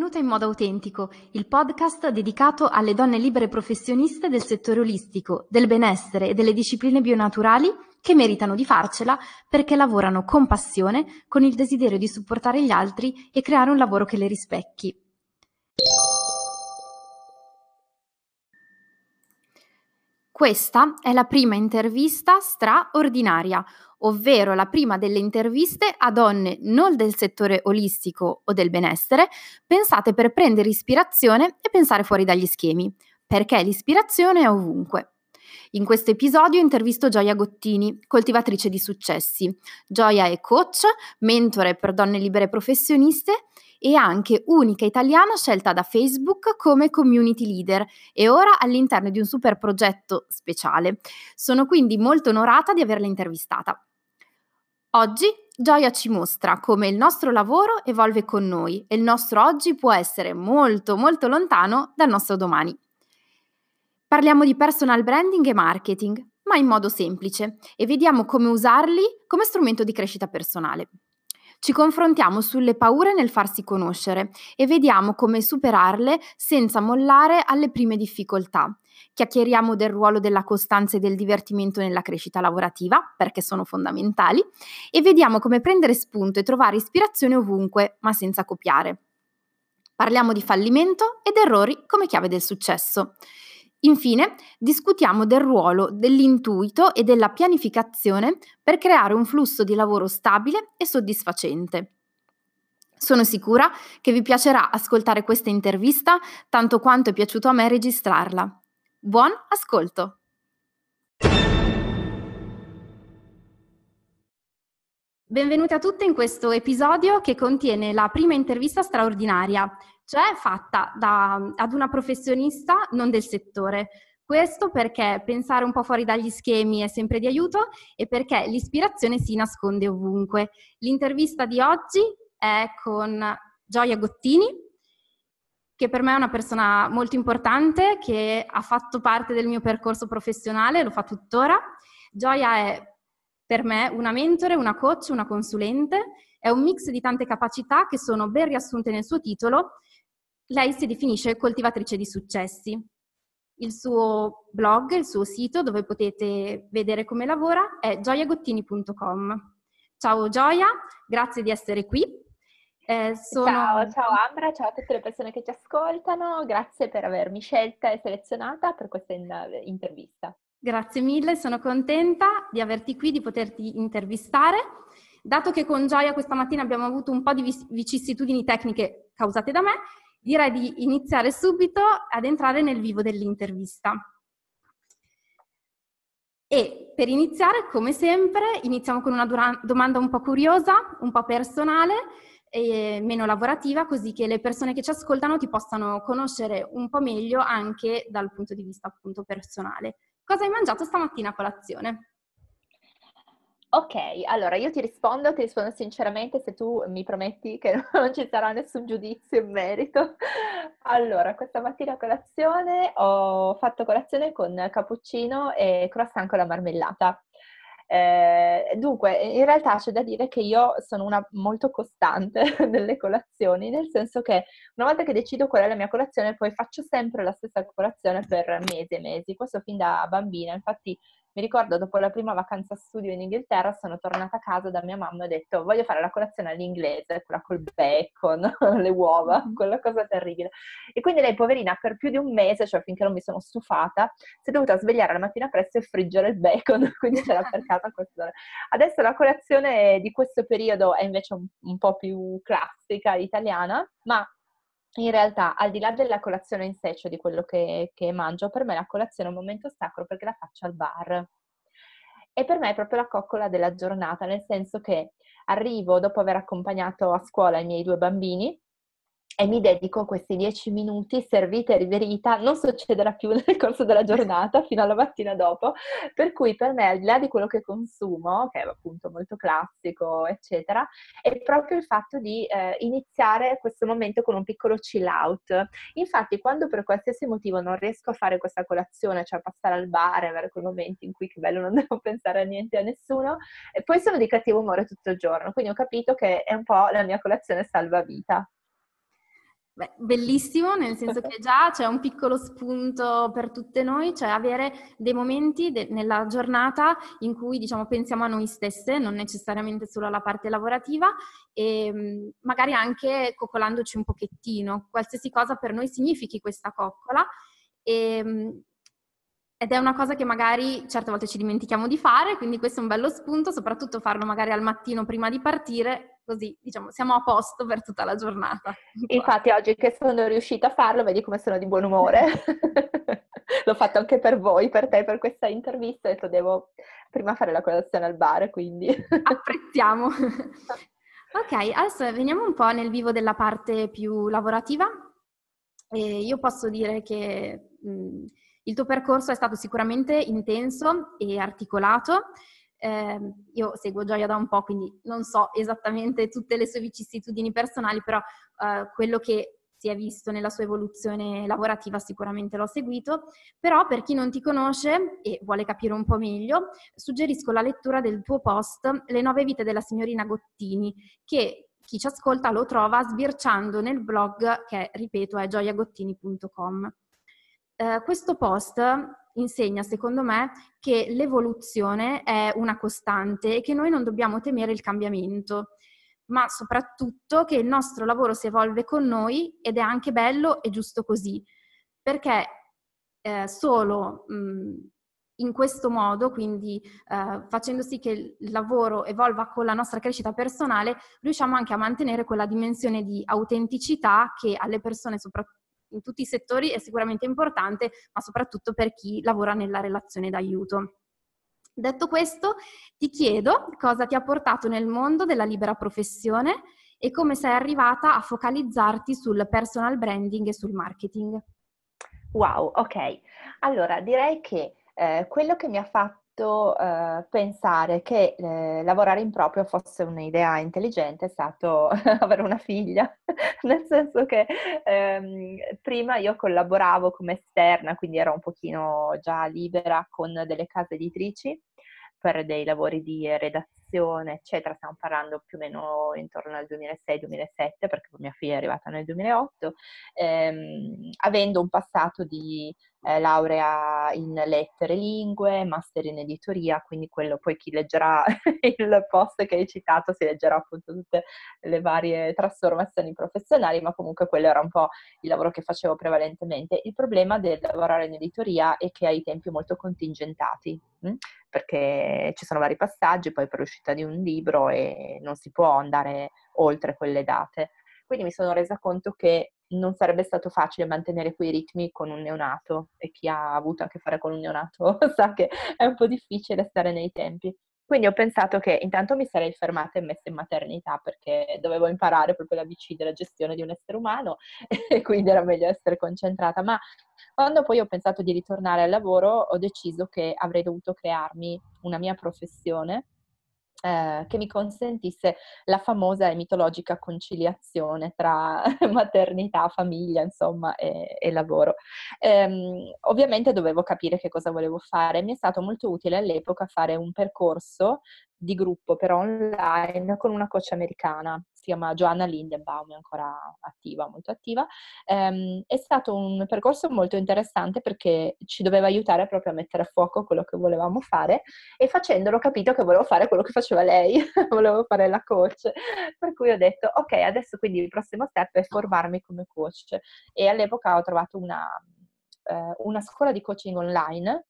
benvenuta in Modo Autentico, il podcast dedicato alle donne libere professioniste del settore olistico, del benessere e delle discipline bionaturali che meritano di farcela perché lavorano con passione, con il desiderio di supportare gli altri e creare un lavoro che le rispecchi. Questa è la prima intervista straordinaria, ovvero la prima delle interviste a donne non del settore olistico o del benessere, pensate per prendere ispirazione e pensare fuori dagli schemi, perché l'ispirazione è ovunque. In questo episodio intervisto Gioia Gottini, coltivatrice di successi. Gioia è coach, mentore per donne libere professioniste e anche unica italiana scelta da Facebook come community leader e ora all'interno di un super progetto speciale. Sono quindi molto onorata di averla intervistata. Oggi Gioia ci mostra come il nostro lavoro evolve con noi e il nostro oggi può essere molto molto lontano dal nostro domani. Parliamo di personal branding e marketing, ma in modo semplice, e vediamo come usarli come strumento di crescita personale. Ci confrontiamo sulle paure nel farsi conoscere e vediamo come superarle senza mollare alle prime difficoltà. Chiacchieriamo del ruolo della costanza e del divertimento nella crescita lavorativa, perché sono fondamentali, e vediamo come prendere spunto e trovare ispirazione ovunque, ma senza copiare. Parliamo di fallimento ed errori come chiave del successo. Infine, discutiamo del ruolo dell'intuito e della pianificazione per creare un flusso di lavoro stabile e soddisfacente. Sono sicura che vi piacerà ascoltare questa intervista tanto quanto è piaciuto a me registrarla. Buon ascolto! Benvenute a tutte in questo episodio che contiene la prima intervista straordinaria cioè fatta da, ad una professionista non del settore. Questo perché pensare un po' fuori dagli schemi è sempre di aiuto e perché l'ispirazione si nasconde ovunque. L'intervista di oggi è con Gioia Gottini, che per me è una persona molto importante, che ha fatto parte del mio percorso professionale, lo fa tuttora. Gioia è per me una mentore, una coach, una consulente, è un mix di tante capacità che sono ben riassunte nel suo titolo lei si definisce coltivatrice di successi. Il suo blog, il suo sito dove potete vedere come lavora è gioiagottini.com. Ciao Gioia, grazie di essere qui. Eh, sono... Ciao, ciao Ambra, ciao a tutte le persone che ci ascoltano, grazie per avermi scelta e selezionata per questa in- intervista. Grazie mille, sono contenta di averti qui, di poterti intervistare. Dato che con Gioia questa mattina abbiamo avuto un po' di vicissitudini tecniche causate da me, direi di iniziare subito ad entrare nel vivo dell'intervista. E per iniziare, come sempre, iniziamo con una dura- domanda un po' curiosa, un po' personale e meno lavorativa, così che le persone che ci ascoltano ti possano conoscere un po' meglio anche dal punto di vista appunto personale. Cosa hai mangiato stamattina a colazione? Ok, allora io ti rispondo, ti rispondo sinceramente se tu mi prometti che non ci sarà nessun giudizio in merito. Allora, questa mattina a colazione ho fatto colazione con cappuccino e croissant con la marmellata. Eh, dunque, in realtà c'è da dire che io sono una molto costante nelle colazioni, nel senso che una volta che decido qual è la mia colazione, poi faccio sempre la stessa colazione per mesi e mesi. Questo fin da bambina, infatti mi ricordo dopo la prima vacanza studio in Inghilterra sono tornata a casa da mia mamma e ho detto voglio fare la colazione all'inglese, quella col bacon, le uova, mm-hmm. quella cosa terribile. E quindi lei, poverina, per più di un mese, cioè finché non mi sono stufata, si è dovuta svegliare la mattina presto e friggere il bacon, quindi c'era per casa questo. Adesso la colazione di questo periodo è invece un, un po' più classica italiana, ma in realtà, al di là della colazione in sé, cioè di quello che, che mangio, per me la colazione è un momento sacro perché la faccio al bar. E per me è proprio la coccola della giornata, nel senso che arrivo dopo aver accompagnato a scuola i miei due bambini e mi dedico questi dieci minuti servita e riverita, non succederà più nel corso della giornata fino alla mattina dopo, per cui per me al di là di quello che consumo, che è appunto molto classico, eccetera, è proprio il fatto di eh, iniziare questo momento con un piccolo chill out. Infatti quando per qualsiasi motivo non riesco a fare questa colazione, cioè passare al bar avere quei momenti in cui che bello non devo pensare a niente e a nessuno, e poi sono di cattivo umore tutto il giorno, quindi ho capito che è un po' la mia colazione salvavita. Beh, bellissimo, nel senso che già c'è un piccolo spunto per tutte noi, cioè avere dei momenti de- nella giornata in cui diciamo, pensiamo a noi stesse, non necessariamente solo alla parte lavorativa, e mm, magari anche coccolandoci un pochettino, qualsiasi cosa per noi significhi questa coccola. E, mm, ed è una cosa che magari certe volte ci dimentichiamo di fare, quindi questo è un bello spunto, soprattutto farlo magari al mattino prima di partire, così diciamo siamo a posto per tutta la giornata. Infatti oggi che sono riuscita a farlo, vedi come sono di buon umore. L'ho fatto anche per voi, per te, per questa intervista, ho detto devo prima fare la colazione al bar, quindi... Apprezziamo. ok, adesso veniamo un po' nel vivo della parte più lavorativa. E io posso dire che... Mh, il tuo percorso è stato sicuramente intenso e articolato. Eh, io seguo Gioia da un po', quindi non so esattamente tutte le sue vicissitudini personali, però eh, quello che si è visto nella sua evoluzione lavorativa sicuramente l'ho seguito, però per chi non ti conosce e vuole capire un po' meglio, suggerisco la lettura del tuo post Le nove vite della signorina Gottini, che chi ci ascolta lo trova sbirciando nel blog che, ripeto, è gioiagottini.com. Eh, questo post insegna, secondo me, che l'evoluzione è una costante e che noi non dobbiamo temere il cambiamento, ma soprattutto che il nostro lavoro si evolve con noi ed è anche bello e giusto così, perché eh, solo mh, in questo modo, quindi eh, facendo sì che il lavoro evolva con la nostra crescita personale, riusciamo anche a mantenere quella dimensione di autenticità che alle persone, soprattutto in tutti i settori è sicuramente importante, ma soprattutto per chi lavora nella relazione d'aiuto. Detto questo, ti chiedo cosa ti ha portato nel mondo della libera professione e come sei arrivata a focalizzarti sul personal branding e sul marketing. Wow, ok. Allora, direi che eh, quello che mi ha fatto fatto eh, pensare che eh, lavorare in proprio fosse un'idea intelligente è stato avere una figlia, nel senso che ehm, prima io collaboravo come esterna, quindi ero un pochino già libera con delle case editrici per dei lavori di redazione, eccetera. Stiamo parlando più o meno intorno al 2006-2007, perché mia figlia è arrivata nel 2008, ehm, avendo un passato di eh, laurea in lettere e lingue, master in editoria, quindi quello poi chi leggerà il post che hai citato si leggerà appunto tutte le varie trasformazioni professionali, ma comunque quello era un po' il lavoro che facevo prevalentemente. Il problema del lavorare in editoria è che hai tempi molto contingentati, mh? perché ci sono vari passaggi, poi per l'uscita di un libro e non si può andare oltre quelle date. Quindi mi sono resa conto che non sarebbe stato facile mantenere quei ritmi con un neonato e chi ha avuto a che fare con un neonato sa che è un po' difficile stare nei tempi. Quindi ho pensato che intanto mi sarei fermata e messa in maternità perché dovevo imparare proprio la BC della gestione di un essere umano e quindi era meglio essere concentrata. Ma quando poi ho pensato di ritornare al lavoro ho deciso che avrei dovuto crearmi una mia professione eh, che mi consentisse la famosa e mitologica conciliazione tra maternità, famiglia, insomma, e, e lavoro. Ehm, ovviamente dovevo capire che cosa volevo fare. Mi è stato molto utile all'epoca fare un percorso di gruppo però online con una coach americana, si chiama Joanna Lindenbaum, è ancora attiva, molto attiva. Um, è stato un percorso molto interessante perché ci doveva aiutare proprio a mettere a fuoco quello che volevamo fare e facendolo ho capito che volevo fare quello che faceva lei, volevo fare la coach. Per cui ho detto, ok, adesso quindi il prossimo step è formarmi come coach. E all'epoca ho trovato una, eh, una scuola di coaching online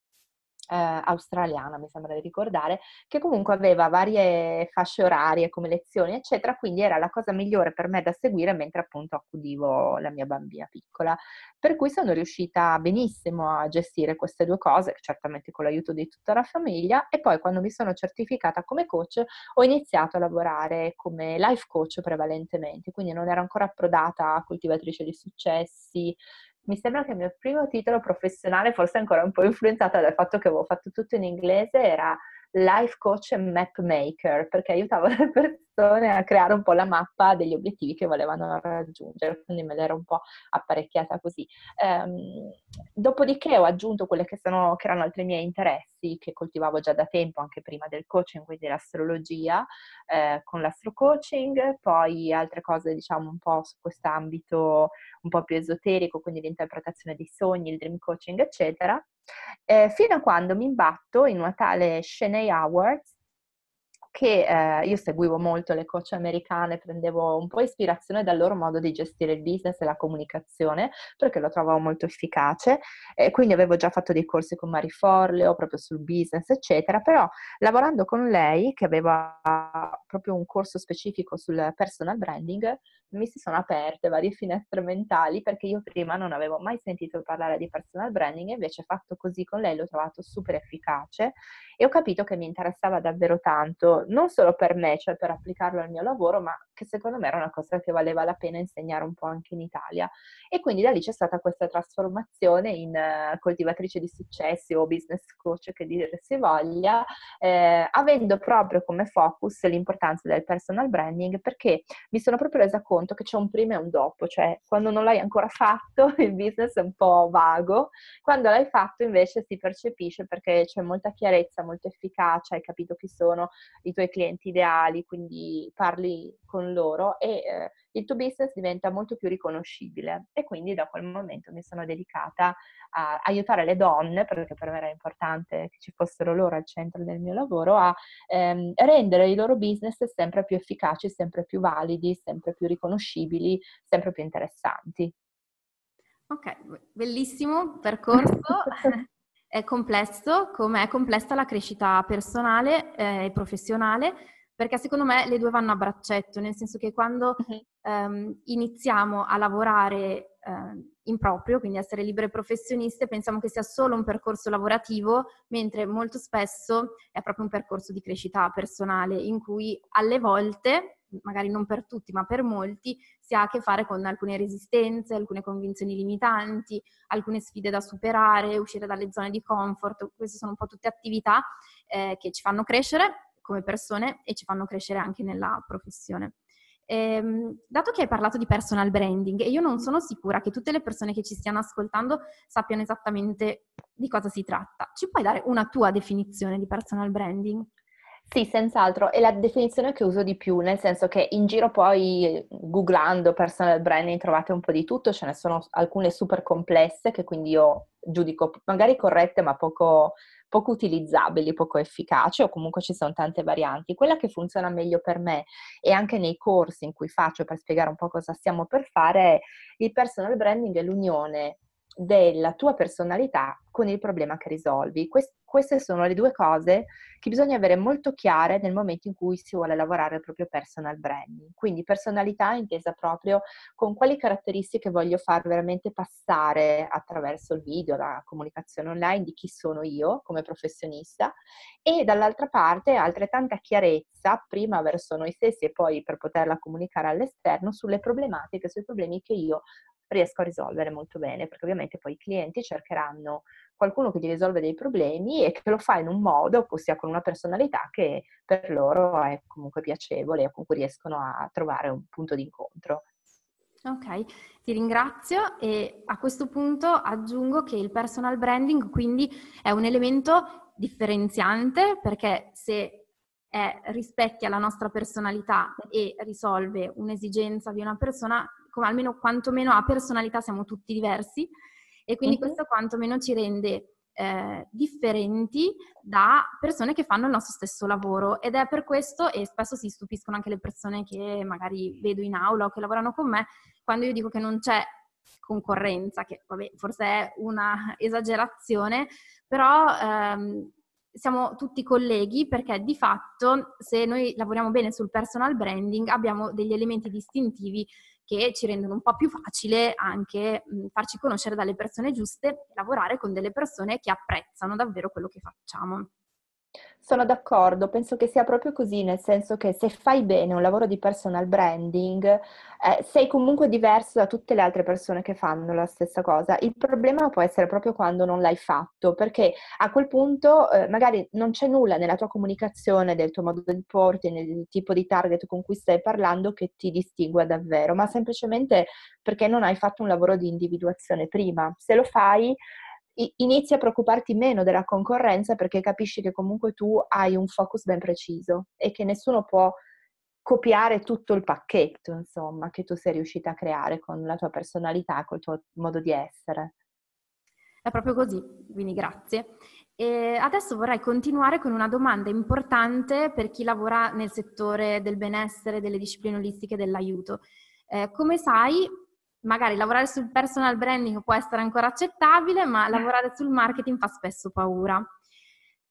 eh, australiana, mi sembra di ricordare, che comunque aveva varie fasce orarie come lezioni, eccetera, quindi era la cosa migliore per me da seguire mentre appunto accudivo la mia bambina piccola. Per cui sono riuscita benissimo a gestire queste due cose, certamente con l'aiuto di tutta la famiglia, e poi quando mi sono certificata come coach ho iniziato a lavorare come life coach prevalentemente, quindi non ero ancora approdata a coltivatrice di successi, mi sembra che il mio primo titolo professionale, forse ancora un po' influenzata dal fatto che avevo fatto tutto in inglese, era life coach e map maker, perché aiutavo le persone a creare un po' la mappa degli obiettivi che volevano raggiungere, quindi me l'ero un po' apparecchiata così. Um, dopodiché ho aggiunto quelle che, sono, che erano altri miei interessi, che coltivavo già da tempo, anche prima del coaching, quindi l'astrologia, eh, con l'astrocoaching, poi altre cose diciamo un po' su quest'ambito un po' più esoterico, quindi l'interpretazione dei sogni, il dream coaching, eccetera, eh, fino a quando mi imbatto in una tale Shanae Awards che eh, io seguivo molto le coach americane, prendevo un po' ispirazione dal loro modo di gestire il business e la comunicazione, perché lo trovavo molto efficace, e quindi avevo già fatto dei corsi con Mari Forleo proprio sul business, eccetera, però lavorando con lei, che aveva proprio un corso specifico sul personal branding, mi si sono aperte varie finestre mentali perché io prima non avevo mai sentito parlare di personal branding invece fatto così con lei l'ho trovato super efficace e ho capito che mi interessava davvero tanto, non solo per me, cioè per applicarlo al mio lavoro, ma che secondo me era una cosa che valeva la pena insegnare un po' anche in Italia. E quindi da lì c'è stata questa trasformazione in uh, coltivatrice di successi o business coach che dire si voglia, eh, avendo proprio come focus l'importanza del personal branding perché mi sono proprio resa conto conto che c'è un prima e un dopo, cioè quando non l'hai ancora fatto il business è un po' vago, quando l'hai fatto invece si percepisce perché c'è molta chiarezza, molta efficacia, hai capito chi sono i tuoi clienti ideali, quindi parli con loro e eh, il tuo business diventa molto più riconoscibile e quindi da quel momento mi sono dedicata a aiutare le donne, perché per me era importante che ci fossero loro al centro del mio lavoro, a ehm, rendere i loro business sempre più efficaci, sempre più validi, sempre più riconoscibili, sempre più interessanti. Ok, bellissimo percorso. è complesso, come è complessa la crescita personale eh, e professionale, perché secondo me le due vanno a braccetto, nel senso che quando uh-huh. Ehm, iniziamo a lavorare eh, in proprio, quindi essere libere professioniste, pensiamo che sia solo un percorso lavorativo, mentre molto spesso è proprio un percorso di crescita personale in cui alle volte, magari non per tutti, ma per molti, si ha a che fare con alcune resistenze, alcune convinzioni limitanti, alcune sfide da superare, uscire dalle zone di comfort. Queste sono un po' tutte attività eh, che ci fanno crescere come persone e ci fanno crescere anche nella professione. Ehm, dato che hai parlato di personal branding, io non sono sicura che tutte le persone che ci stiano ascoltando sappiano esattamente di cosa si tratta. Ci puoi dare una tua definizione di personal branding? Sì, senz'altro, è la definizione che uso di più, nel senso che in giro poi googlando personal branding trovate un po' di tutto, ce ne sono alcune super complesse che quindi io giudico magari corrette ma poco poco utilizzabili, poco efficaci o comunque ci sono tante varianti. Quella che funziona meglio per me e anche nei corsi in cui faccio per spiegare un po' cosa stiamo per fare è il personal branding è l'unione della tua personalità con il problema che risolvi. Quest- queste sono le due cose che bisogna avere molto chiare nel momento in cui si vuole lavorare il proprio personal branding. Quindi personalità intesa proprio con quali caratteristiche voglio far veramente passare attraverso il video, la comunicazione online di chi sono io come professionista e dall'altra parte altrettanta chiarezza prima verso noi stessi e poi per poterla comunicare all'esterno sulle problematiche, sui problemi che io riesco a risolvere molto bene, perché ovviamente poi i clienti cercheranno qualcuno che gli risolve dei problemi e che lo fa in un modo, ossia con una personalità che per loro è comunque piacevole e con cui riescono a trovare un punto di incontro. Ok, ti ringrazio e a questo punto aggiungo che il personal branding quindi è un elemento differenziante perché se è, rispecchia la nostra personalità e risolve un'esigenza di una persona, come almeno quantomeno a personalità siamo tutti diversi e quindi mm-hmm. questo quantomeno ci rende eh, differenti da persone che fanno il nostro stesso lavoro ed è per questo e spesso si stupiscono anche le persone che magari vedo in aula o che lavorano con me quando io dico che non c'è concorrenza, che vabbè, forse è una esagerazione, però ehm, siamo tutti colleghi perché di fatto se noi lavoriamo bene sul personal branding abbiamo degli elementi distintivi che ci rendono un po' più facile anche mh, farci conoscere dalle persone giuste, lavorare con delle persone che apprezzano davvero quello che facciamo. Sono d'accordo, penso che sia proprio così, nel senso che se fai bene un lavoro di personal branding, eh, sei comunque diverso da tutte le altre persone che fanno la stessa cosa. Il problema può essere proprio quando non l'hai fatto, perché a quel punto eh, magari non c'è nulla nella tua comunicazione, del tuo modo di porti, nel tipo di target con cui stai parlando che ti distingua davvero, ma semplicemente perché non hai fatto un lavoro di individuazione prima. Se lo fai, inizi a preoccuparti meno della concorrenza perché capisci che comunque tu hai un focus ben preciso e che nessuno può copiare tutto il pacchetto, insomma, che tu sei riuscita a creare con la tua personalità, col tuo modo di essere. È proprio così, quindi grazie. E adesso vorrei continuare con una domanda importante per chi lavora nel settore del benessere, delle discipline olistiche e dell'aiuto. Eh, come sai, magari lavorare sul personal branding può essere ancora accettabile, ma lavorare sul marketing fa spesso paura.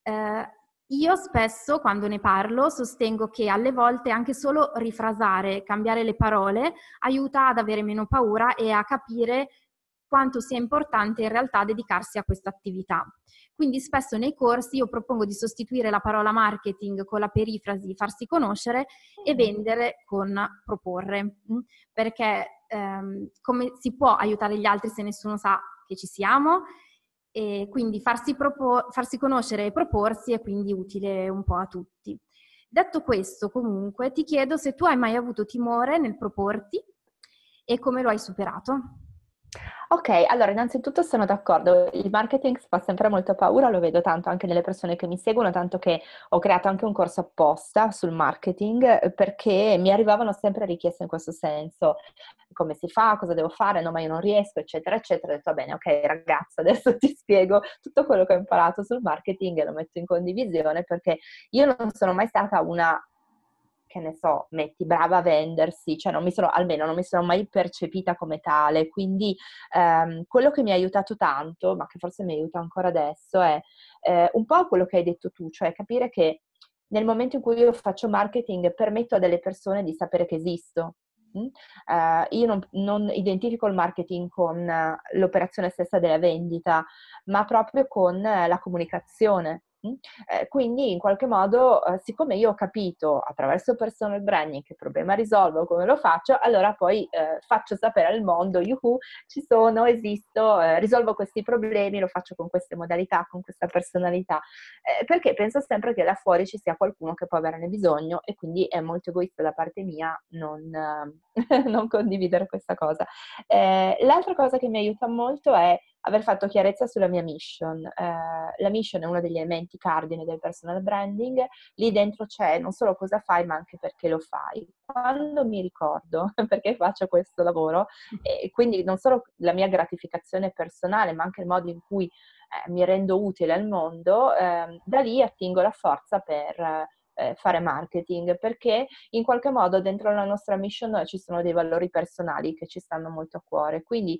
Eh, io spesso, quando ne parlo, sostengo che alle volte anche solo rifrasare, cambiare le parole, aiuta ad avere meno paura e a capire quanto sia importante in realtà dedicarsi a questa attività. Quindi spesso nei corsi io propongo di sostituire la parola marketing con la perifrasi farsi conoscere e vendere con proporre, mm? perché ehm, come si può aiutare gli altri se nessuno sa che ci siamo? E quindi farsi, propor- farsi conoscere e proporsi è quindi utile un po' a tutti. Detto questo, comunque, ti chiedo se tu hai mai avuto timore nel proporti e come lo hai superato. Ok, allora innanzitutto sono d'accordo, il marketing fa sempre molto paura, lo vedo tanto anche nelle persone che mi seguono, tanto che ho creato anche un corso apposta sul marketing eh, perché mi arrivavano sempre richieste in questo senso, come si fa, cosa devo fare, no ma io non riesco, eccetera, eccetera. Ho detto, va bene, ok ragazza, adesso ti spiego tutto quello che ho imparato sul marketing e lo metto in condivisione perché io non sono mai stata una che ne so, metti brava a vendersi, cioè non mi sono, almeno non mi sono mai percepita come tale, quindi ehm, quello che mi ha aiutato tanto, ma che forse mi aiuta ancora adesso, è eh, un po' quello che hai detto tu, cioè capire che nel momento in cui io faccio marketing permetto a delle persone di sapere che esisto. Uh, io non, non, identifico il marketing con uh, l'operazione stessa della vendita, ma proprio con uh, la comunicazione. Eh, quindi in qualche modo, eh, siccome io ho capito attraverso personal branding che problema risolvo, come lo faccio, allora poi eh, faccio sapere al mondo, yuhu, ci sono, esisto, eh, risolvo questi problemi, lo faccio con queste modalità, con questa personalità, perché penso sempre che là fuori ci sia qualcuno che può averne bisogno e quindi è molto egoista da parte mia non, non condividere questa cosa. L'altra cosa che mi aiuta molto è aver fatto chiarezza sulla mia mission. Eh, la mission è uno degli elementi cardine del personal branding, lì dentro c'è non solo cosa fai, ma anche perché lo fai. Quando mi ricordo perché faccio questo lavoro, e quindi non solo la mia gratificazione personale, ma anche il modo in cui eh, mi rendo utile al mondo, eh, da lì attingo la forza per eh, fare marketing, perché in qualche modo dentro la nostra mission ci sono dei valori personali che ci stanno molto a cuore. Quindi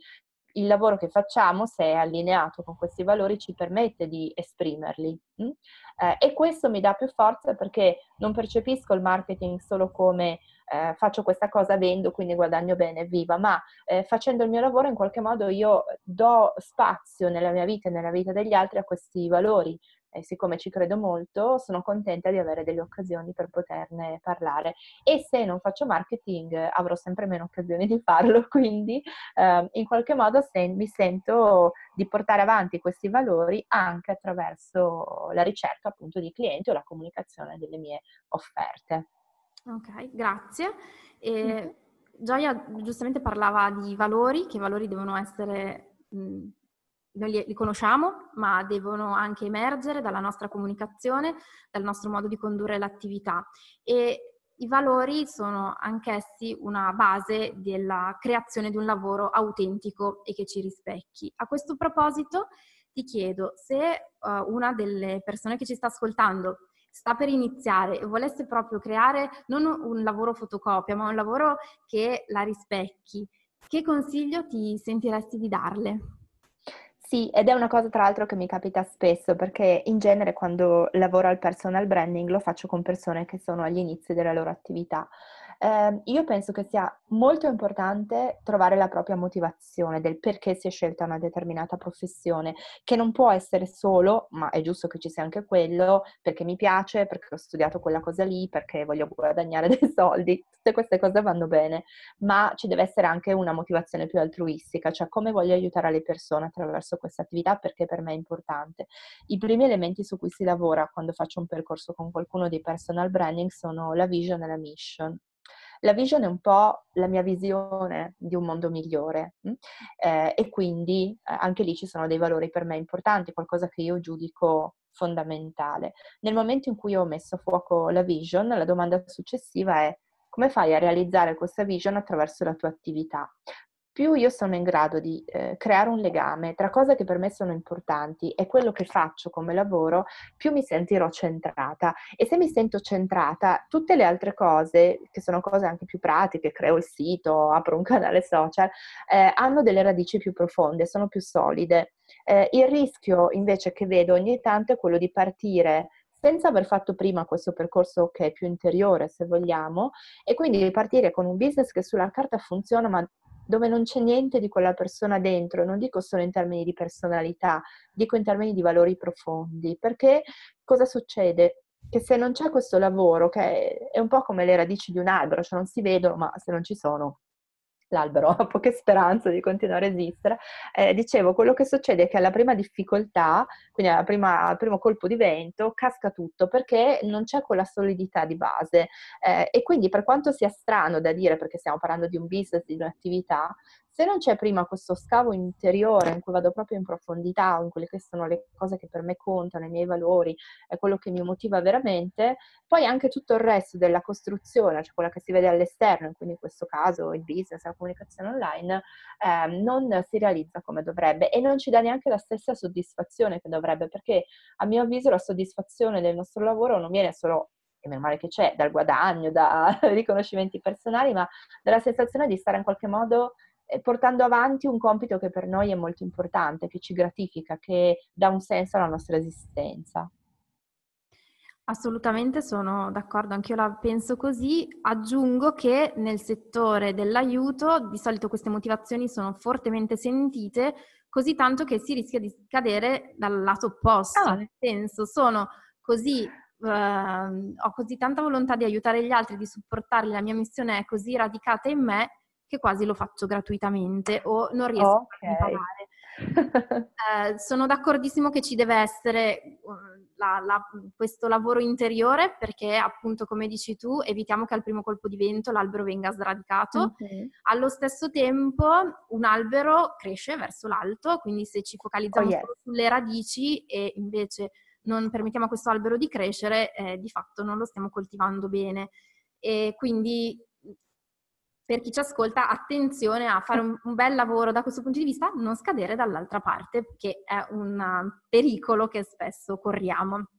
il lavoro che facciamo, se è allineato con questi valori, ci permette di esprimerli. Mm? Eh, e questo mi dà più forza perché non percepisco il marketing solo come eh, faccio questa cosa, vendo, quindi guadagno bene, viva, ma eh, facendo il mio lavoro in qualche modo io do spazio nella mia vita e nella vita degli altri a questi valori e siccome ci credo molto, sono contenta di avere delle occasioni per poterne parlare. E se non faccio marketing, avrò sempre meno occasioni di farlo, quindi eh, in qualche modo se, mi sento di portare avanti questi valori anche attraverso la ricerca appunto di clienti o la comunicazione delle mie offerte. Ok, grazie. E mm-hmm. Gioia giustamente parlava di valori, che i valori devono essere mh, noi li, li, conosciamo, ma devono anche emergere dalla nostra comunicazione, dal nostro modo di condurre l'attività. E i valori sono anch'essi una base della creazione di un lavoro autentico e che ci rispecchi. A questo proposito ti chiedo se uh, una delle persone che ci sta ascoltando sta per iniziare e volesse proprio creare non un lavoro fotocopia, ma un lavoro che la rispecchi, che consiglio ti sentiresti di darle? Sì, ed è una cosa tra l'altro che mi capita spesso perché in genere quando lavoro al personal branding lo faccio con persone che sono agli inizi della loro attività Eh, io penso che sia molto importante trovare la propria motivazione del perché si è scelta una determinata professione, che non può essere solo, ma è giusto che ci sia anche quello, perché mi piace, perché ho studiato quella cosa lì, perché voglio guadagnare dei soldi, tutte queste cose vanno bene, ma ci deve essere anche una motivazione più altruistica, cioè come voglio aiutare le persone attraverso questa attività perché per me è importante. I primi elementi su cui si lavora quando faccio un percorso con qualcuno di personal branding sono la vision e la mission. La vision è un po' la mia visione di un mondo migliore mm? eh, e quindi eh, anche lì ci sono dei valori per me importanti, qualcosa che io giudico fondamentale. Nel momento in cui ho messo a fuoco la vision, la domanda successiva è come fai a realizzare questa vision attraverso la tua attività? Più io sono in grado di eh, creare un legame tra cose che per me sono importanti e quello che faccio come lavoro, più mi sentirò centrata. E se mi sento centrata, tutte le altre cose, che sono cose anche più pratiche, creo il sito, apro un canale social, eh, hanno delle radici più profonde, sono più solide. Eh, il rischio invece che vedo ogni tanto è quello di partire senza aver fatto prima questo percorso che è più interiore, se vogliamo, e quindi partire con un business che sulla carta funziona, ma dove non c'è niente di quella persona dentro, non dico solo in termini di personalità, dico in termini di valori profondi, perché cosa succede? Che se non c'è questo lavoro, che è un po' come le radici di un albero, cioè non si vedono, ma se non ci sono, l'albero ha poche speranze di continuare a esistere, eh, dicevo, quello che succede è che alla prima difficoltà, quindi prima, al primo colpo di vento, casca tutto perché non c'è quella solidità di base. Eh, e quindi per quanto sia strano da dire, perché stiamo parlando di un business, di un'attività, se non c'è prima questo scavo interiore in cui vado proprio in profondità, in quelle che sono le cose che per me contano, i miei valori, è quello che mi motiva veramente, poi anche tutto il resto della costruzione, cioè quella che si vede all'esterno, quindi in questo caso il business, la comunicazione online, eh, non si realizza come dovrebbe e non ci dà neanche la stessa soddisfazione che dovrebbe, perché a mio avviso la soddisfazione del nostro lavoro non viene solo e meno male che c'è, dal guadagno, da riconoscimenti personali, ma dalla sensazione di stare in qualche modo portando avanti un compito che per noi è molto importante, che ci gratifica, che dà un senso alla nostra esistenza. Assolutamente sono d'accordo, anche io la penso così. Aggiungo che nel settore dell'aiuto di solito queste motivazioni sono fortemente sentite, così tanto che si rischia di cadere dal lato opposto, ah. nel senso sono così, uh, ho così tanta volontà di aiutare gli altri, di supportarli, la mia missione è così radicata in me che quasi lo faccio gratuitamente o non riesco okay. a imparare. eh, sono d'accordissimo che ci deve essere uh, la, la, questo lavoro interiore perché appunto come dici tu evitiamo che al primo colpo di vento l'albero venga sradicato. Okay. Allo stesso tempo un albero cresce verso l'alto, quindi se ci focalizziamo oh, yes. solo sulle radici e invece non permettiamo a questo albero di crescere, eh, di fatto non lo stiamo coltivando bene. E quindi per chi ci ascolta, attenzione a fare un, un, bel lavoro da questo punto di vista, non scadere dall'altra parte, che è un pericolo che spesso corriamo.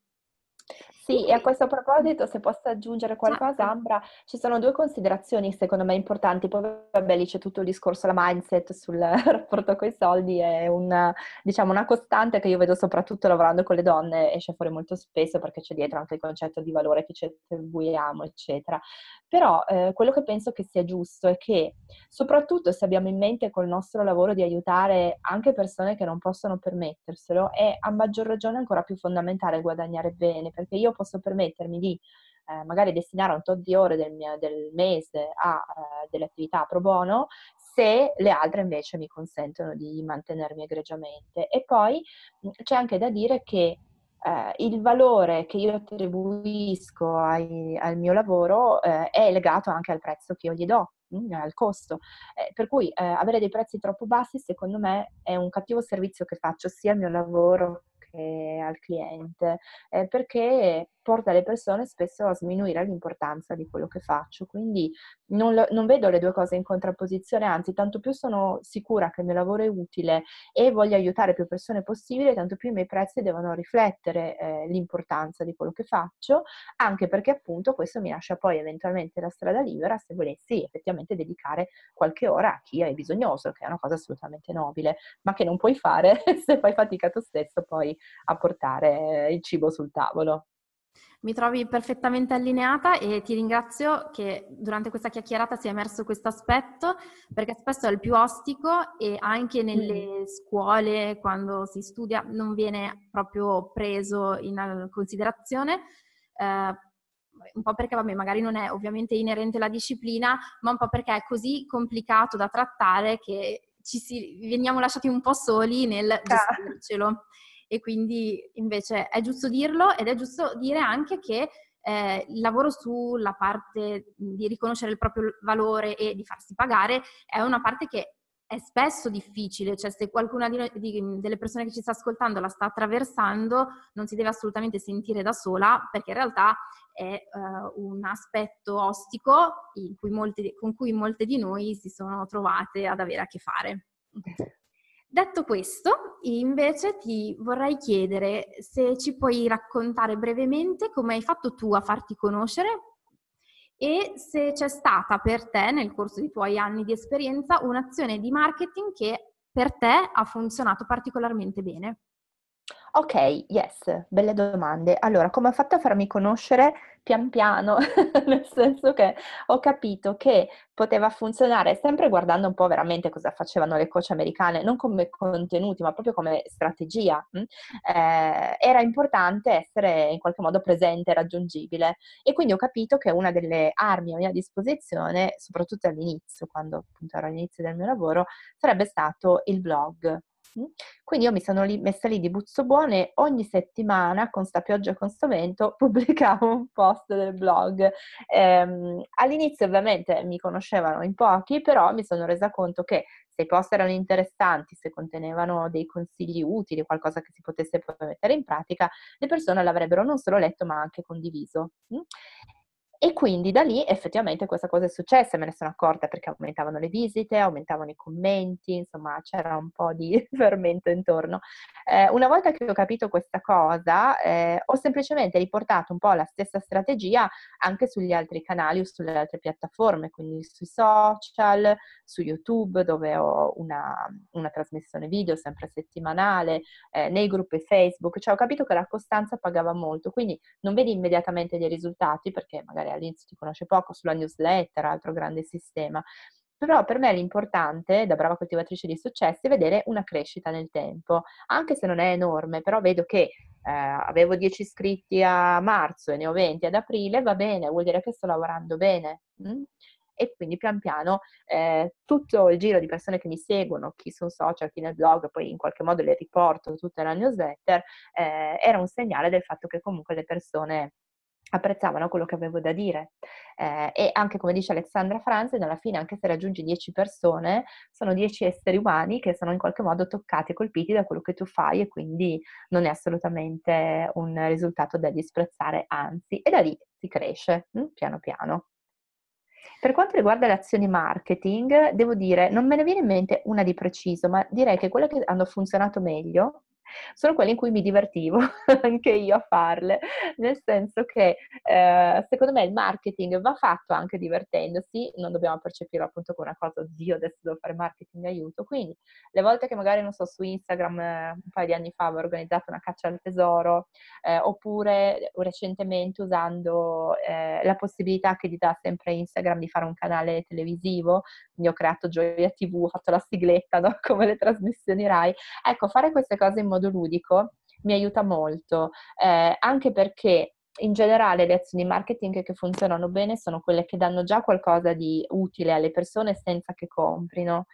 Sì, e a questo proposito, se posso aggiungere qualcosa, certo. Ambra, ci sono due considerazioni secondo me importanti. Poi, vabbè, lì c'è tutto il discorso, la mindset sul rapporto con i soldi, è una, diciamo, una costante che io vedo soprattutto lavorando con le donne, esce fuori molto spesso perché c'è dietro anche il concetto di valore che ci attribuiamo, eccetera. Però eh, quello che penso che sia giusto è che, soprattutto se abbiamo in mente col nostro lavoro di aiutare anche persone che non possono permetterselo, è a maggior ragione ancora più fondamentale guadagnare bene, perché io posso permettermi di eh, magari destinare un tot di ore del, mio, del mese a eh, delle attività pro bono se le altre invece mi consentono di mantenermi egregiamente. E poi mh, c'è anche da dire che eh, il valore che io attribuisco ai, al mio lavoro eh, è legato anche al prezzo che io gli do, mm, al costo. Eh, per cui eh, avere dei prezzi troppo bassi, secondo me, è un cattivo servizio che faccio sia al mio lavoro che al cliente, eh, perché porta le persone spesso a sminuire l'importanza di quello che faccio. Quindi non, lo, non, vedo le due cose in contrapposizione, anzi, tanto più sono sicura che il mio lavoro è utile e voglio aiutare più persone possibile, tanto più i miei prezzi devono riflettere eh, l'importanza di quello che faccio, anche perché appunto questo mi lascia poi eventualmente la strada libera se volessi effettivamente dedicare qualche ora a chi è bisognoso, che è una cosa assolutamente nobile, ma che non puoi fare se fai fatica tu stesso poi a portare il cibo sul tavolo. Mi trovi perfettamente allineata e ti ringrazio che durante questa chiacchierata sia emerso questo aspetto, perché spesso è il più ostico e anche nelle mm. scuole, quando si studia, non viene proprio preso in considerazione. Eh, un po' perché vabbè, magari non è ovviamente inerente alla disciplina, ma un po' perché è così complicato da trattare che ci si, veniamo lasciati un po' soli nel ah. E quindi invece è giusto dirlo ed è giusto dire anche che eh, il lavoro sulla parte di riconoscere il proprio valore e di farsi pagare è una parte che è spesso difficile, cioè se qualcuna di di, delle persone che ci sta ascoltando la sta attraversando non si deve assolutamente sentire da sola perché in realtà è uh, un aspetto ostico cui molte, con cui molte di noi si sono trovate ad avere a che fare. Detto questo, invece ti vorrei chiedere se ci puoi raccontare brevemente come hai fatto tu a farti conoscere e se c'è stata per te nel corso dei tuoi anni di esperienza un'azione di marketing che per te ha funzionato particolarmente bene. Ok, yes, belle domande. Allora, come ho fatto a farmi conoscere? Pian piano, nel senso che ho capito che poteva funzionare sempre guardando un po' veramente cosa facevano le coach americane, non come contenuti, ma proprio come strategia. Mm? Eh, era importante essere in qualche modo presente raggiungibile. E quindi ho capito che una delle armi a mia disposizione, soprattutto all'inizio, quando appunto ero all'inizio del mio lavoro, sarebbe stato il blog. Quindi io mi sono lì, messa lì di buzzo buone, ogni settimana con sta pioggia e con sto vento pubblicavo un post del blog. Ehm, all'inizio ovviamente mi conoscevano in pochi, però mi sono resa conto che se i post erano interessanti, se contenevano dei consigli utili, qualcosa che si potesse poi mettere in pratica, le persone l'avrebbero non solo letto ma anche condiviso. E quindi da lì effettivamente questa cosa è successa, me ne sono accorta perché aumentavano le visite, aumentavano i commenti, insomma c'era un po' di fermento intorno. Eh, una volta che ho capito questa cosa, eh, ho semplicemente riportato un po' la stessa strategia anche sugli altri canali o sulle altre piattaforme, quindi sui social, su YouTube dove ho una, una trasmissione video sempre settimanale, eh, nei gruppi Facebook, cioè ho capito che la costanza pagava molto, quindi non vedi immediatamente dei risultati perché magari all'inizio ti conosce poco, sulla newsletter, altro grande sistema. Però per me l'importante, da brava coltivatrice di successi, è vedere una crescita nel tempo, anche se non è enorme, però vedo che eh, avevo 10 iscritti a marzo e ne ho 20 ad aprile, va bene, vuol dire che sto lavorando bene. Mm? E quindi pian piano eh, tutto il giro di persone che mi seguono, chi sul social, chi nel blog, poi in qualche modo le riporto tutte nella newsletter, eh, era un segnale del fatto che comunque le persone apprezzavano quello che avevo da dire. Eh, e anche come dice Alexandra Franzen, alla fine anche se raggiungi 10 persone, sono 10 esseri umani che sono in qualche modo toccati e colpiti da quello che tu fai e quindi non è assolutamente un risultato da disprezzare, anzi, e da lì si cresce hm, piano piano. Per quanto riguarda le azioni marketing, devo dire, non me ne viene in mente una di preciso, ma direi che quelle che hanno funzionato meglio sono quelle in cui mi divertivo anche io a farle, nel senso che eh, secondo me il marketing va fatto anche divertendosi, non dobbiamo percepirlo appunto come una cosa, oddio adesso devo fare marketing aiuto, quindi le volte che magari, non so, su Instagram eh, un paio di anni fa avevo organizzato una caccia al tesoro, eh, oppure recentemente usando eh, la possibilità che ti dà sempre Instagram di fare un canale televisivo, quindi ho creato Gioia TV, ho fatto la sigletta, no? come le trasmissioni RAI, ecco, fare queste cose in modo modo ludico mi aiuta molto, eh, anche perché in generale le azioni marketing che funzionano bene sono quelle che danno già qualcosa di utile alle persone senza che comprino.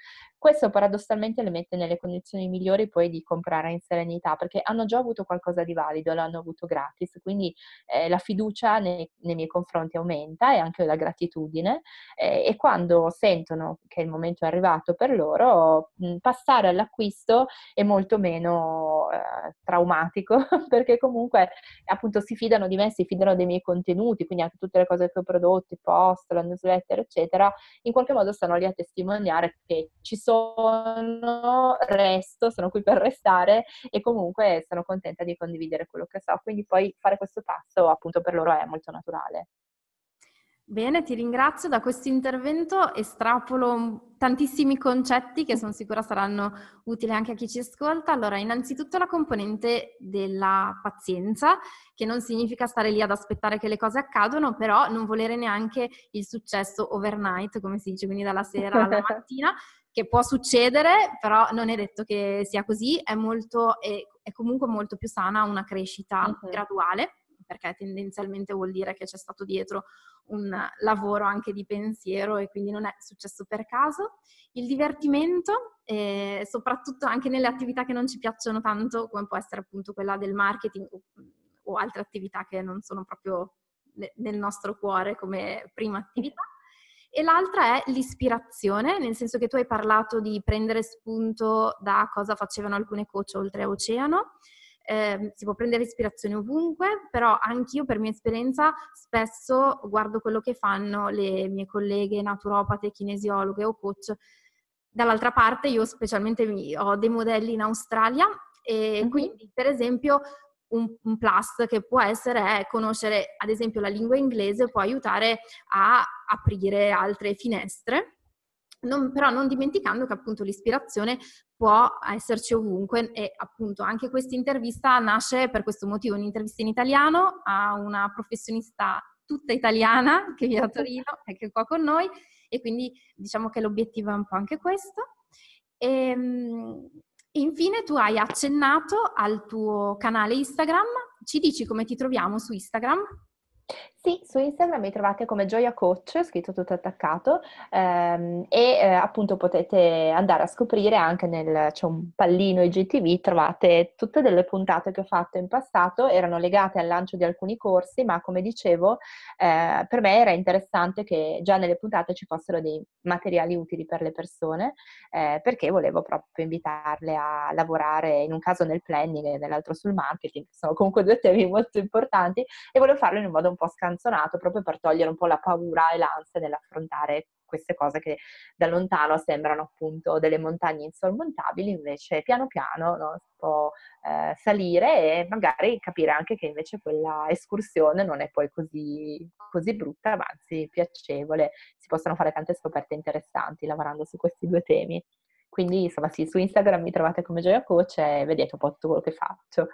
Questo paradossalmente le mette nelle condizioni migliori poi di comprare in serenità, perché hanno già avuto qualcosa di valido, l'hanno avuto gratis, quindi eh, la fiducia nei, nei, miei confronti aumenta e anche la gratitudine eh, e quando sentono che il momento è arrivato per loro, passare all'acquisto è molto meno eh, traumatico, perché comunque appunto si fidano di me, si fidano dei miei contenuti, quindi anche tutte le cose che ho prodotto, i post, la newsletter, eccetera, in qualche modo stanno lì a testimoniare che ci sono sono, resto, sono qui per restare e comunque sono contenta di condividere quello che so. Quindi poi fare questo passo appunto per loro è molto naturale. Bene, ti ringrazio. Da questo intervento estrapolo tantissimi concetti che sono sicura saranno utili anche a chi ci ascolta. Allora, innanzitutto la componente della pazienza, che non significa stare lì ad aspettare che le cose accadano, però non volere neanche il successo overnight, come si dice, quindi dalla sera alla mattina, che può succedere, però non è detto che sia così, è, molto, è, è comunque molto più sana una crescita uh-huh. graduale perché tendenzialmente vuol dire che c'è stato dietro un lavoro anche di pensiero e quindi non è successo per caso. Il divertimento, eh, soprattutto anche nelle attività che non ci piacciono tanto, come può essere appunto quella del marketing o, o altre attività che non sono proprio nel nostro cuore come prima attività. E l'altra è l'ispirazione, nel senso che tu hai parlato di prendere spunto da cosa facevano alcune coach oltreoceano eh, si può prendere ispirazione ovunque, però anch'io per mia esperienza spesso guardo quello che fanno le mie colleghe naturopate, kinesiologhe o coach. Dall'altra parte io specialmente ho dei modelli in Australia e mm-hmm. quindi per esempio un, un, plus che può essere è conoscere ad esempio la lingua inglese può aiutare a aprire altre finestre non, però non dimenticando che appunto l'ispirazione può esserci ovunque e appunto anche questa intervista nasce per questo motivo, un'intervista in italiano a una professionista tutta italiana che vive a Torino e che è qua con noi e quindi diciamo che l'obiettivo è un po' anche questo. E, ehm, infine tu hai accennato al tuo canale Instagram, ci dici come ti troviamo su Instagram? Sì, su Instagram mi trovate come Gioia Coach, scritto tutto attaccato, ehm, e eh, appunto potete andare a scoprire anche nel, c'è un pallino IGTV, trovate tutte delle puntate che ho fatto in passato, erano legate al lancio di alcuni corsi, ma come dicevo, eh, per me era interessante che già nelle puntate ci fossero dei materiali utili per le persone, eh, perché volevo proprio invitarle a lavorare in un caso nel planning e nell'altro sul marketing, sono comunque due temi molto importanti, e volevo farlo in un modo un po' scansato scanzonato proprio per togliere un po' la paura e l'ansia nell'affrontare queste cose che da lontano sembrano appunto delle montagne insormontabili, invece piano piano no, si può eh, salire e magari capire anche che invece quella escursione non è poi così, così brutta, ma anzi piacevole, si possono fare tante scoperte interessanti lavorando su questi due temi. Quindi insomma sì, su Instagram mi trovate come Gioia Coach e vedete un po' tutto quello che faccio.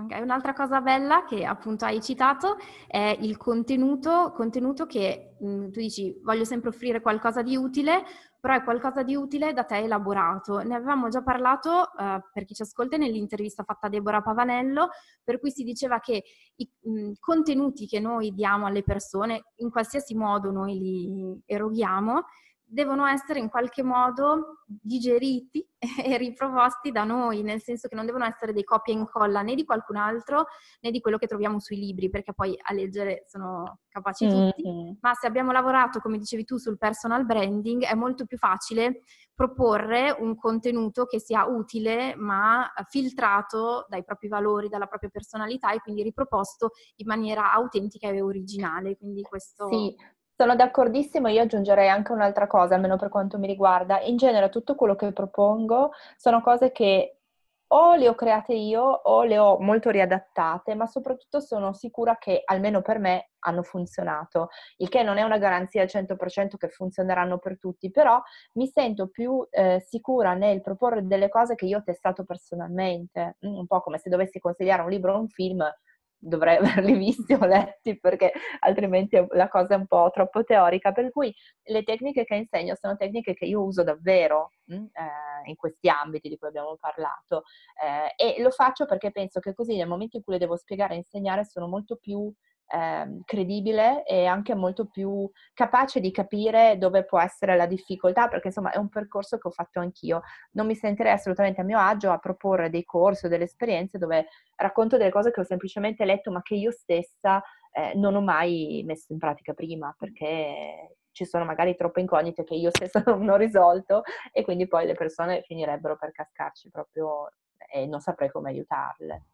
Okay. Un'altra cosa bella che appunto hai citato è il contenuto, contenuto che mh, mhmm, tu dici voglio sempre offrire qualcosa di utile, però è qualcosa di utile da te elaborato. Ne avevamo già parlato, uh, per chi ci ascolta, nell'intervista fatta a Deborah Pavanello, per cui si diceva che i mh, contenuti che noi diamo alle persone, in qualsiasi modo noi li eroghiamo, devono essere in qualche modo digeriti e riproposti da noi, nel senso che non devono essere dei copia e incolla né di qualcun altro né di quello che troviamo sui libri, perché poi a leggere sono capaci tutti, mm-hmm. ma se abbiamo lavorato, come dicevi tu, sul personal branding, è molto più facile proporre un contenuto che sia utile ma filtrato dai propri valori, dalla propria personalità e quindi riproposto in maniera autentica e originale. Quindi questo... Sì, sono d'accordissimo, io aggiungerei anche un'altra cosa, almeno per quanto mi riguarda. In genere tutto quello che propongo sono cose che o le ho create io o le ho molto riadattate, ma soprattutto sono sicura che almeno per me hanno funzionato, il che non è una garanzia al 100% che funzioneranno per tutti, però mi sento più eh, sicura nel proporre delle cose che io ho testato personalmente, un po' come se dovessi consigliare un libro o un film, dovrei averli visti o letti perché altrimenti la cosa è un po' troppo teorica. Per cui le tecniche che insegno sono tecniche che io uso davvero mm, eh, in questi ambiti di cui abbiamo parlato eh, e lo faccio perché penso che così nel momento in cui le devo spiegare e insegnare sono molto più eh, credibile e anche molto più capace di capire dove può essere la difficoltà, perché insomma è un percorso che ho fatto anch'io. Non mi sentirei assolutamente a mio agio a proporre dei corsi o delle esperienze dove racconto delle cose che ho semplicemente letto ma che io stessa eh, non ho mai messo in pratica prima, perché ci sono magari troppe incognite che io stessa non ho risolto e quindi poi le persone finirebbero per cascarci proprio e non saprei come aiutarle.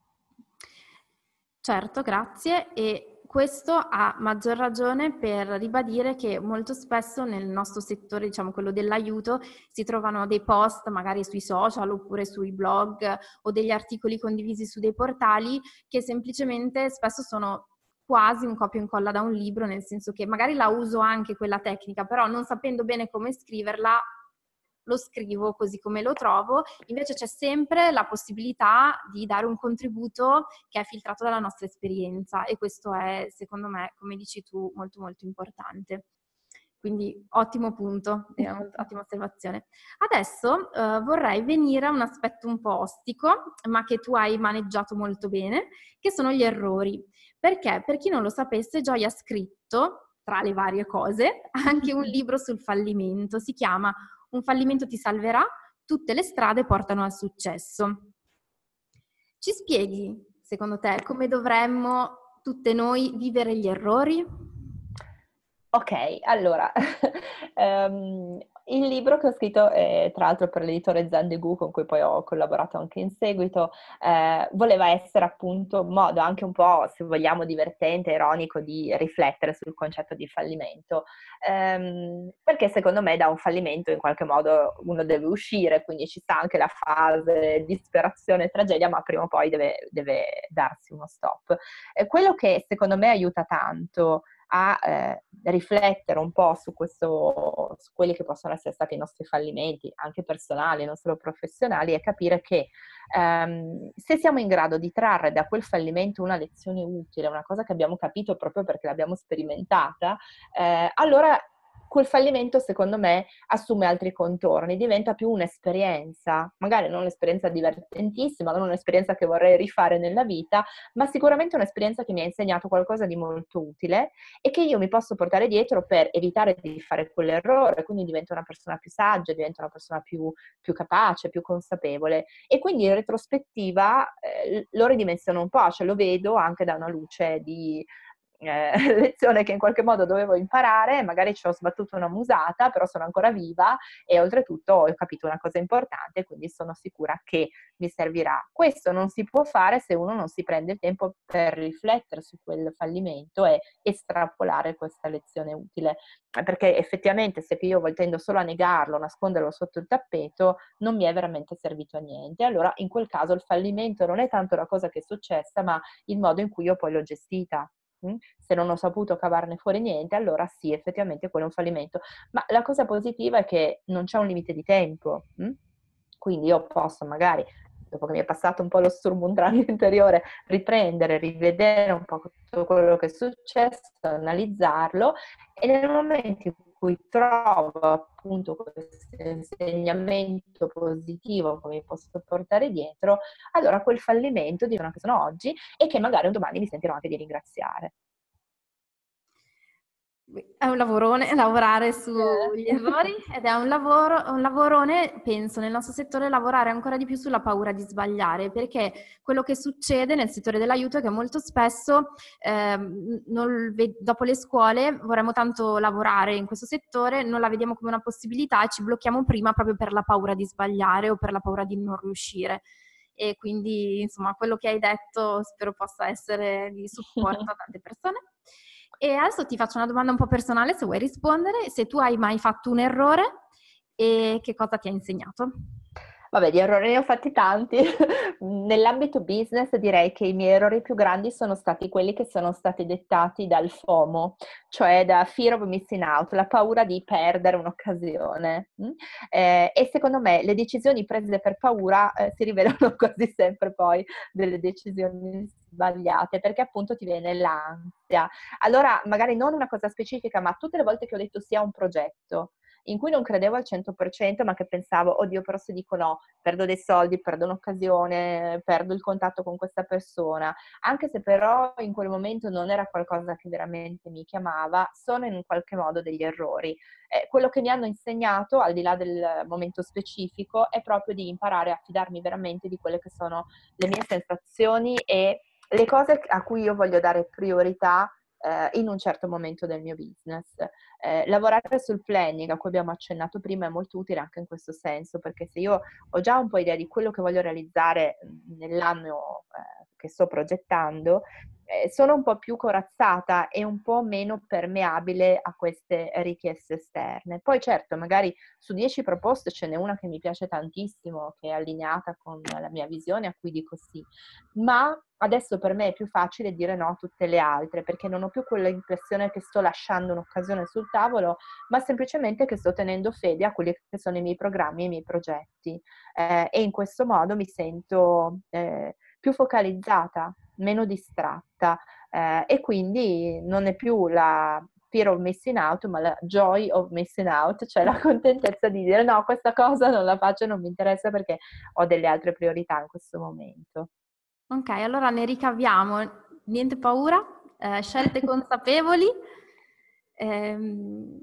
Certo, grazie. E questo ha maggior ragione per ribadire che molto spesso nel nostro settore, diciamo quello dell'aiuto, si trovano dei post magari sui social oppure sui blog o degli articoli condivisi su dei portali che semplicemente spesso sono quasi un copia e incolla da un libro, nel senso che magari la uso anche quella tecnica, però non sapendo bene come scriverla, lo scrivo così come lo trovo, invece c'è sempre la possibilità di dare un contributo che è filtrato dalla nostra esperienza e questo è, secondo me, come dici tu, molto molto importante. Quindi ottimo punto, ottima osservazione. Adesso eh, vorrei venire a un aspetto un po' ostico, ma che tu hai maneggiato molto bene, che sono gli errori. Perché, per chi non lo sapesse, Gioia ha scritto, tra le varie cose, anche un libro sul fallimento. Si chiama Un fallimento ti salverà, tutte le strade portano al successo. Ci spieghi, secondo te, come dovremmo tutte noi vivere gli errori? Ok, allora, um, il libro che ho scritto, eh, tra l'altro per l'editore Zandegu, con cui poi ho collaborato anche in seguito, eh, voleva essere appunto un modo anche un po', se vogliamo, divertente, ironico di riflettere sul concetto di fallimento, ehm, perché secondo me da un fallimento in qualche modo uno deve uscire, quindi ci sta anche la fase disperazione e tragedia, ma prima o poi deve, deve darsi uno stop. Eh, quello che secondo me aiuta tanto a eh, riflettere un po' su, questo, su quelli che possono essere stati i nostri fallimenti, anche personali, non solo professionali, e capire che ehm, se siamo in grado di trarre da quel fallimento una lezione utile, una cosa che abbiamo capito proprio perché l'abbiamo sperimentata, eh, allora quel fallimento secondo me assume altri contorni, diventa più un'esperienza, magari non un'esperienza divertentissima, non un'esperienza che vorrei rifare nella vita, ma sicuramente un'esperienza che mi ha insegnato qualcosa di molto utile e che io mi posso portare dietro per evitare di fare quell'errore, quindi divento una persona più saggia, divento una persona più, più capace, più consapevole. E quindi in retrospettiva eh, lo ridimensiono un po', cioè lo vedo anche da una luce di eh, lezione che in qualche modo dovevo imparare, magari ci ho sbattuto una musata, però sono ancora viva e oltretutto ho capito una cosa importante, quindi sono sicura che mi servirà. Questo non si può fare se uno non si prende il tempo per riflettere su quel fallimento e estrapolare questa lezione utile, perché effettivamente se io tendo solo a negarlo, nasconderlo sotto il tappeto, non mi è veramente servito a niente. Allora in quel caso il fallimento non è tanto la cosa che è successa, ma il modo in cui io poi l'ho gestita. Mh? Se non ho saputo cavarne fuori niente, allora sì, effettivamente quello è un fallimento. Ma la cosa positiva è che non c'è un limite di tempo. Mh? Quindi io posso magari, dopo che mi è passato un po' lo sturmundrando interiore, riprendere, rivedere un po' tutto quello che è successo, analizzarlo e nel momento in cui trovo appunto questo insegnamento positivo che mi posso portare dietro, allora quel fallimento di una sono oggi e che magari un domani mi sentirò anche di ringraziare. È un lavorone lavorare sugli errori ed è un, lavoro, un lavorone, penso, nel nostro settore lavorare ancora di più sulla paura di sbagliare, perché quello che succede nel settore dell'aiuto è che molto spesso eh, non, dopo le scuole vorremmo tanto lavorare in questo settore, non la vediamo come una possibilità e ci blocchiamo prima proprio per la paura di sbagliare o per la paura di non riuscire. E quindi, insomma, quello che hai detto spero possa essere di supporto a tante persone. E adesso ti faccio una domanda un po' personale, se vuoi rispondere, se tu hai mai fatto un errore e che cosa ti ha insegnato? Vabbè, di errori ne ho fatti tanti. Nell'ambito business direi che i miei errori più grandi sono stati quelli che sono stati dettati dal FOMO, cioè da fear of missing out, la paura di perdere un'occasione. Mm? Eh, e secondo me le decisioni prese per paura eh, si rivelano quasi sempre poi delle decisioni sbagliate perché appunto ti viene l'ansia. Allora, magari non una cosa specifica, ma tutte le volte che ho detto sia un progetto, in cui non credevo al 100%, ma che pensavo, oddio, però se dico no, perdo dei soldi, perdo un'occasione, perdo il contatto con questa persona, anche se però in quel momento non era qualcosa che veramente mi chiamava, sono in qualche modo degli errori. Eh, quello che mi hanno insegnato, al di là del momento specifico, è proprio di imparare a fidarmi veramente di quelle che sono le mie sensazioni e le cose a cui io voglio dare priorità eh, in un certo momento del mio business. Eh, lavorare sul planning, a cui abbiamo accennato prima, è molto utile anche in questo senso, perché se io ho già un po' idea di quello che voglio realizzare nell'anno eh, che sto progettando, sono un po' più corazzata e un po' meno permeabile a queste richieste esterne. Poi certo, magari su 10 proposte ce n'è una che mi piace tantissimo, che è allineata con la mia visione, a cui dico sì, ma adesso per me è più facile dire no a tutte le altre, perché non ho più quella impressione che sto lasciando un'occasione sul tavolo, ma semplicemente che sto tenendo fede a quelli che sono i miei programmi e i miei progetti. Eh, e in questo modo mi sento eh, più focalizzata meno distratta eh, e quindi non è più la fear of missing out, ma la joy of missing out, cioè la contentezza di dire no, questa cosa non la faccio, non mi interessa perché ho delle altre priorità in questo momento. Ok, allora ne ricaviamo niente paura, eh, scelte consapevoli. Ehm,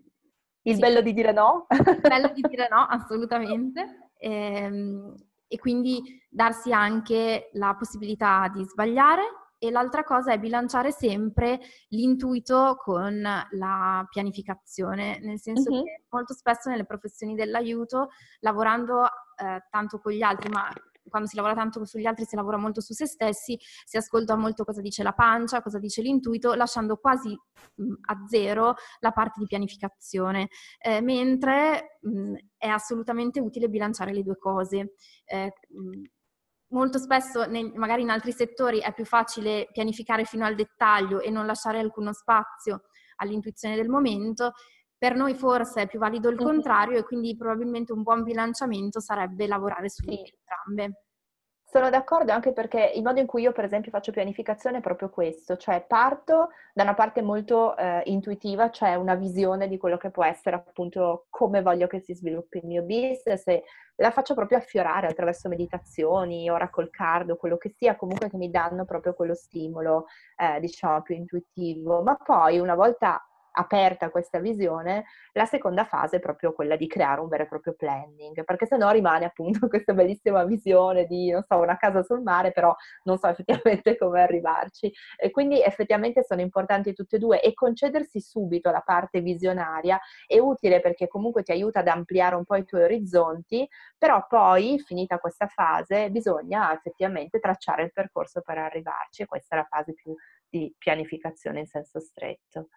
il sì. bello di dire no. Il bello di dire no, assolutamente. Ehm, e quindi darsi anche la possibilità di sbagliare e l'altra cosa è bilanciare sempre l'intuito con la pianificazione, nel senso uh-huh. che molto spesso nelle professioni dell'aiuto, lavorando eh, tanto con gli altri, ma quando si lavora tanto sugli altri si lavora molto su se stessi, si ascolta molto cosa dice la pancia, cosa dice l'intuito, lasciando quasi a zero la parte di pianificazione, eh, mentre mh, è assolutamente utile bilanciare le due cose. Eh, molto spesso, nel, magari in altri settori, è più facile pianificare fino al dettaglio e non lasciare alcuno spazio all'intuizione del momento, per noi forse è più valido il contrario e quindi probabilmente un buon bilanciamento sarebbe lavorare su sì. entrambe. Sono d'accordo anche perché il modo in cui io per esempio faccio pianificazione è proprio questo, cioè parto da una parte molto eh, intuitiva, cioè una visione di quello che può essere appunto come voglio che si sviluppi il mio business e la faccio proprio affiorare attraverso meditazioni, oracle card o quello che sia, comunque che mi danno proprio quello stimolo eh, diciamo più intuitivo, ma poi una volta aperta questa visione, la seconda fase è proprio quella di creare un vero e proprio planning, perché se no rimane appunto questa bellissima visione di, non so, una casa sul mare, però non so effettivamente come arrivarci. E quindi effettivamente sono importanti tutte e due e concedersi subito la parte visionaria è utile perché comunque ti aiuta ad ampliare un po' i tuoi orizzonti, però poi, finita questa fase, bisogna effettivamente tracciare il percorso per arrivarci questa è la fase più di pianificazione in senso stretto.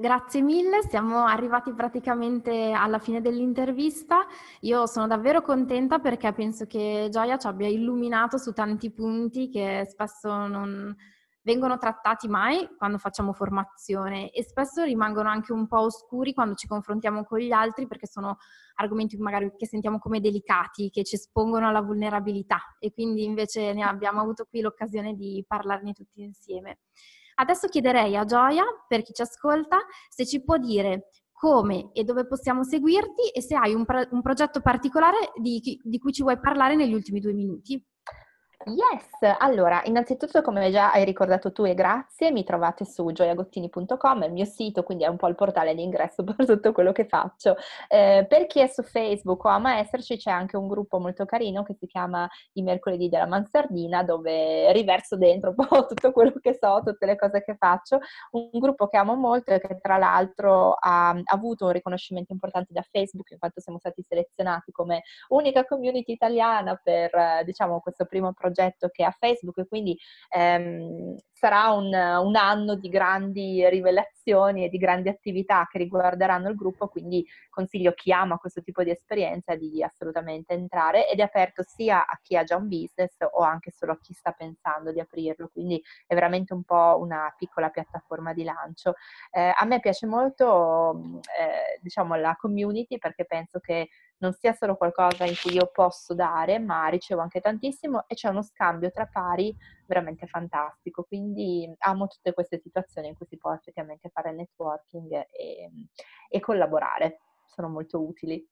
Grazie mille, siamo arrivati praticamente alla fine dell'intervista. Io sono davvero contenta perché penso che Gioia ci abbia illuminato su tanti punti che spesso non vengono trattati mai quando facciamo formazione e spesso rimangono anche un po' oscuri quando ci confrontiamo con gli altri perché sono argomenti magari che sentiamo come delicati, che ci espongono alla vulnerabilità e quindi invece ne abbiamo avuto qui l'occasione di parlarne tutti insieme. Adesso chiederei a Gioia, per chi ci ascolta, se ci può dire come e dove possiamo seguirti e se hai un, pro- un progetto particolare di, di cui ci vuoi parlare negli ultimi due minuti. Yes, allora, innanzitutto come già hai ricordato tu e grazie, mi trovate su gioiagottini.com, il mio sito, quindi è un po' il portale d'ingresso per tutto quello che faccio. Eh, per chi è su Facebook o ama esserci c'è anche un gruppo molto carino che si chiama I mercoledì della Mansardina, dove riverso dentro un po' tutto quello che so, tutte le cose che faccio. Un, gruppo che amo molto e che tra l'altro ha, ha avuto un riconoscimento importante da Facebook, in quanto siamo stati selezionati come unica community italiana per, diciamo, questo primo progetto progetto che ha Facebook e quindi ehm, sarà un, un, anno di grandi rivelazioni e di grandi attività che riguarderanno il gruppo, quindi consiglio chi ama questo tipo di esperienza di assolutamente entrare ed è aperto sia a chi ha già un business o anche solo a chi sta pensando di aprirlo, quindi è veramente un po' una piccola piattaforma di lancio. Eh, a me piace molto eh, diciamo la community perché penso che non sia solo qualcosa in cui io posso dare, ma ricevo anche tantissimo e c'è uno scambio tra pari veramente fantastico. Quindi amo tutte queste situazioni in cui si può effettivamente fare networking e, e collaborare, sono molto utili.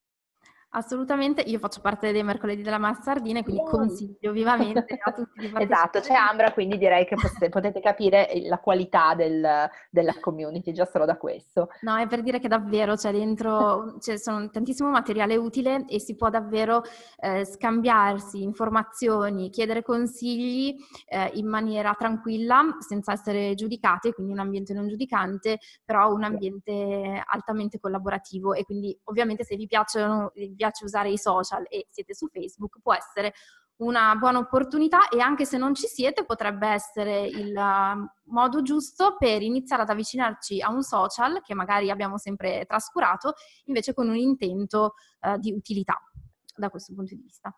Assolutamente, io faccio parte dei mercoledì della Massardina e quindi yeah. consiglio vivamente a tutti di partecipare. Esatto, c'è Ambra, quindi direi che potete, potete capire la qualità del, della community già solo da questo. No, è per dire che davvero c'è dentro, c'è sono tantissimo materiale utile e si può davvero eh, scambiarsi informazioni, chiedere consigli eh, in maniera tranquilla, senza essere giudicati, quindi un ambiente non giudicante, però un ambiente altamente collaborativo e quindi ovviamente se vi piacciono, piace usare i social e siete su Facebook, può essere una buona opportunità e anche se non ci siete potrebbe essere il uh, modo giusto per iniziare ad avvicinarci a un social che magari abbiamo sempre trascurato invece con un intento uh, di utilità da questo punto di vista.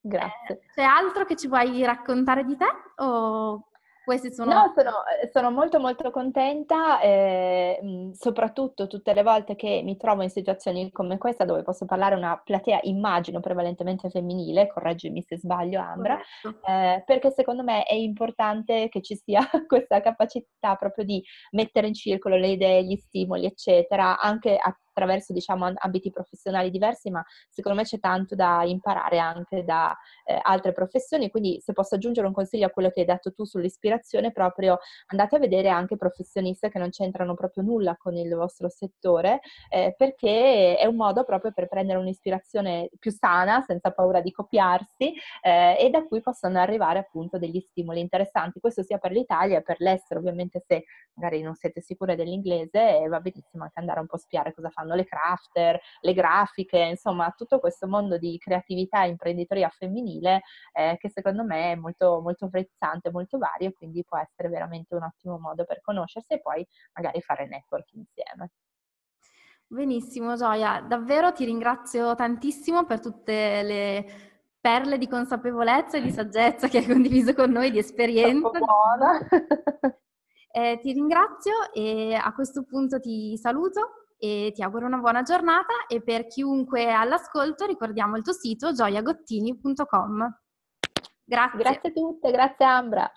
Grazie. Eh, c'è altro che ci vuoi raccontare di te o questi sono... No, sono, eh, sono molto molto contenta, eh, soprattutto tutte le volte che mi trovo in situazioni come questa dove posso parlare a una platea, immagino, prevalentemente femminile, correggimi se sbaglio Ambra, eh, perché secondo me è importante che ci sia questa capacità proprio di mettere in circolo le idee, gli stimoli, eccetera, anche a attraverso diciamo ambiti professionali diversi, ma secondo me c'è tanto da imparare anche da eh, altre professioni, quindi se posso aggiungere un consiglio a quello che hai detto tu sull'ispirazione, proprio andate a vedere anche professioniste che non c'entrano proprio nulla con il vostro settore, eh, perché è un modo proprio per prendere un'ispirazione più sana, senza paura di copiarsi, eh, e da cui possono arrivare appunto degli stimoli interessanti. Questo sia per l'Italia e per l'estero, ovviamente se magari non siete sicure dell'inglese, va benissimo anche andare un po' a spiare cosa fanno fanno le crafter, le grafiche, insomma tutto questo mondo di creatività e imprenditoria femminile eh, che secondo me è molto, molto frizzante, molto vario, quindi può essere veramente un ottimo modo per conoscersi e poi magari fare network insieme. Benissimo Gioia, davvero ti ringrazio tantissimo per tutte le perle di consapevolezza e di saggezza che hai condiviso con noi, di esperienza. buona. eh, ti ringrazio e a questo punto ti saluto e ti auguro una buona giornata e per chiunque è all'ascolto ricordiamo il tuo sito gioiagottini.com. Grazie. Grazie a tutte, grazie Ambra.